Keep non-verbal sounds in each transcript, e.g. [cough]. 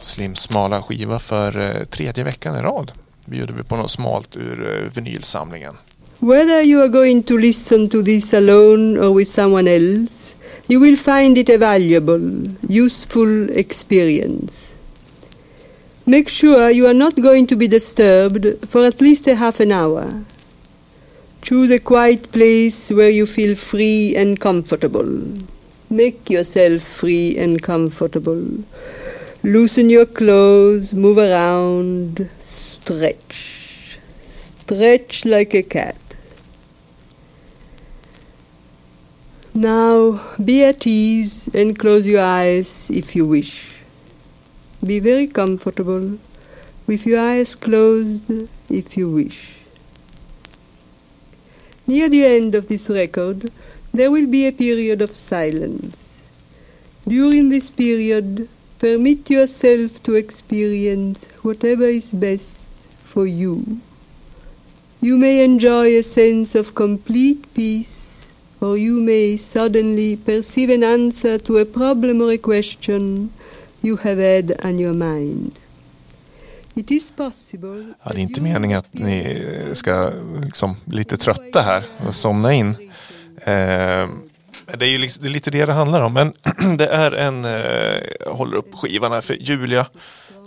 Slims smala skiva för eh, tredje veckan i rad bjuder vi på något smalt ur eh, vinylsamlingen. Whether you are going to listen to this alone or with someone else, you will find it a valuable, useful experience. Make sure you are not going to be disturbed for at least a half an hour. Choose a quiet place where you feel free and comfortable. Make yourself free and comfortable. Loosen your clothes, move around, stretch. Stretch like a cat. Now be at ease and close your eyes if you wish. Be very comfortable with your eyes closed if you wish. Near the end of this record, there will be a period of silence. During this period, permit yourself to experience whatever is best for you. You may enjoy a sense of complete peace or you may suddenly perceive an answer to a problem or a question you have had on your mind. It is possible Ja, det är inte meningen att ni ska liksom, bli lite trötta här och somna in. Eh, det är ju liksom, det är lite det det handlar om. Men [clears throat] det är en, eh, jag håller upp skivan här för Julia.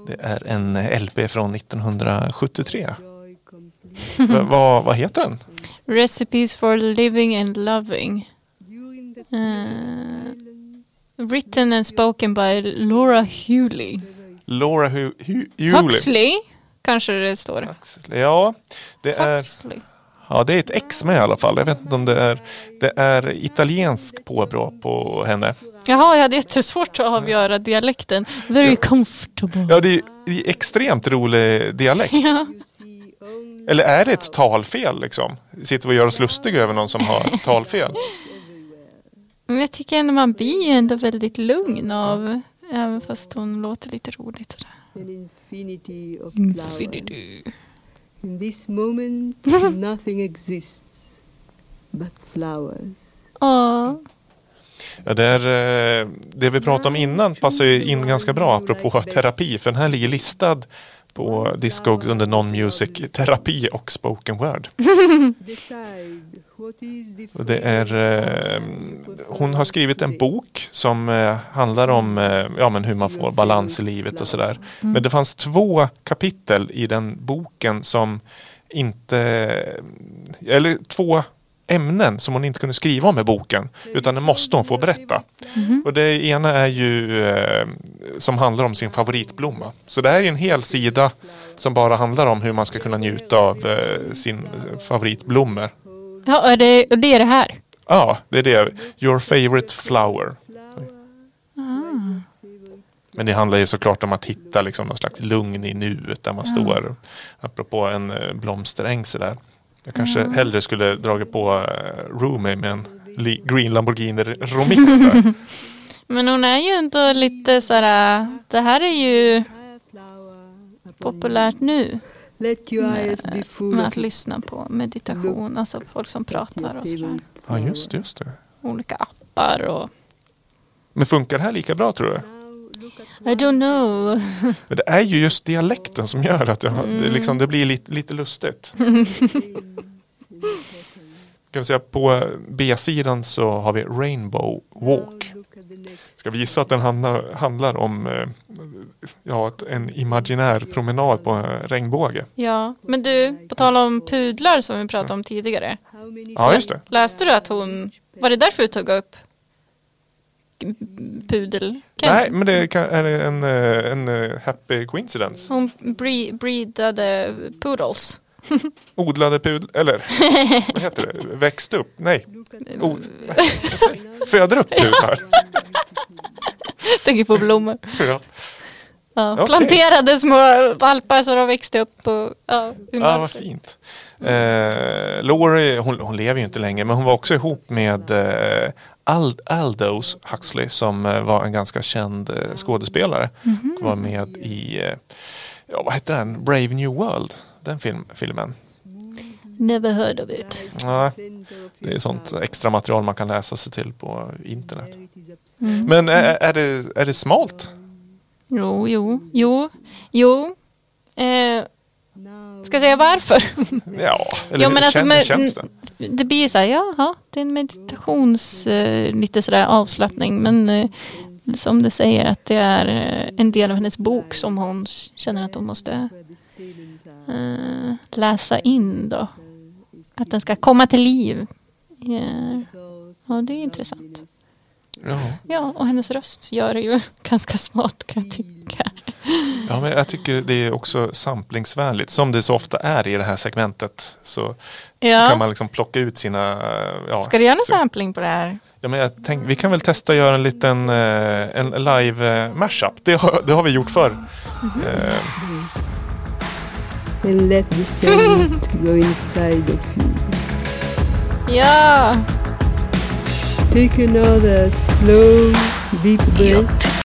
Det är en LP från 1973. [laughs] Va- vad, vad heter den? Recipes for living and loving. Uh, written and spoken by Laura Hewley. Laura Hu- Hu- Hewley. Huxley kanske det står. Ja, det är, Huxley. ja, det är ett X med i alla fall. Jag vet inte om det är, det är italiensk påbrå på henne. Jaha, jag hade jättesvårt att avgöra dialekten. Very comfortable. Ja, det är, det är extremt rolig dialekt. Ja. Eller är det ett talfel liksom? Sitter vi och gör oss lustiga över någon som har talfel? Men jag tycker ändå man blir ju ändå väldigt lugn av, även fast hon låter lite roligt sådär. an infinity of flowers. Infinity. In this moment, [laughs] nothing exists but flowers. Ja, Ja, det, är, eh, det vi pratade om innan passar ju in ganska bra apropå terapi. För den här ligger listad på Discog under Non-Music terapi och spoken word. [laughs] [laughs] det är, eh, hon har skrivit en bok som eh, handlar om eh, ja, men hur man får balans i livet och sådär. Men det fanns två kapitel i den boken som inte, eller två ämnen som hon inte kunde skriva om i boken. Utan det måste hon få berätta. Och det ena är ju eh, som handlar om sin favoritblomma. Så det här är en hel sida som bara handlar om hur man ska kunna njuta av eh, sin favoritblommor. Ja och det, det är det här. Ja, det är det. Your favorite flower. Men det handlar ju såklart om att hitta liksom någon slags lugn i nuet där man står. Apropå en eh, blomsteräng sådär. Jag kanske hellre skulle dragit på uh, Roomie med en Green Lamborghini remix där. [laughs] Men hon är ju ändå lite såhär, det här är ju populärt nu. Let your eyes be full Med att lyssna på meditation, alltså folk som pratar och sådär. Ja, just det, just det. Olika appar och Men funkar det här lika bra tror du? I don't know. Men det är ju just dialekten som gör att jag, det, liksom, det blir lite, lite lustigt. [laughs] Kan vi säga på B-sidan så har vi Rainbow Walk. Ska vi gissa att den handlar, handlar om eh, ja, en imaginär promenad på en regnbåge? Ja, men du, på tal om pudlar som vi pratade om tidigare. Ja, just det. Läste du att hon, var det därför du tog upp pudel? Nej, men det är en, eh, en eh, happy coincidence. Hon bre- breedade poodles. [laughs] Odlade pudel, eller [laughs] vad heter det? Växte upp? Nej. Od, [laughs] föder upp pudlar. Tänker på blommor. Ja. Ja, Okej. Planterade små valpar så de växte upp. Och, ja, Ja, vad fint. Eh, Laurie, hon, hon lever ju inte längre, men hon var också ihop med eh, Ald, Aldous Huxley som eh, var en ganska känd eh, skådespelare. Var med i, eh, ja vad heter den, Brave New World, den film, filmen. Never heard of it. Nej, det är sånt extra material man kan läsa sig till på internet. Mm. Men är, är, det, är det smalt? Jo, jo, jo, jo. Eh, ska jag säga varför? [laughs] Ja, eller Jo, men alltså, men- känns det? Det blir så här, jaha, det är en meditations, eh, lite sådär avslappning. Men eh, som du säger att det är eh, en del av hennes bok som hon känner att hon måste eh, läsa in då. Att den ska komma till liv. Ja, ja det är intressant. Ja. Ja, och hennes röst gör det ju [laughs] ganska smart kan jag tycka. ja, men jag tycker det är också samplingsvänligt. Som det så ofta är i det här segmentet så Ja. kan man liksom plocka ut sina... eh, Ja, Ska du göra en så- sampling på det här? Ja, men jag tänk, vi kan väl testa att göra en liten eh, en live eh, mashup. Det har, det har vi gjort förr. Eh, And let the go inside of you. Ja! Taking all the slow, deep breath.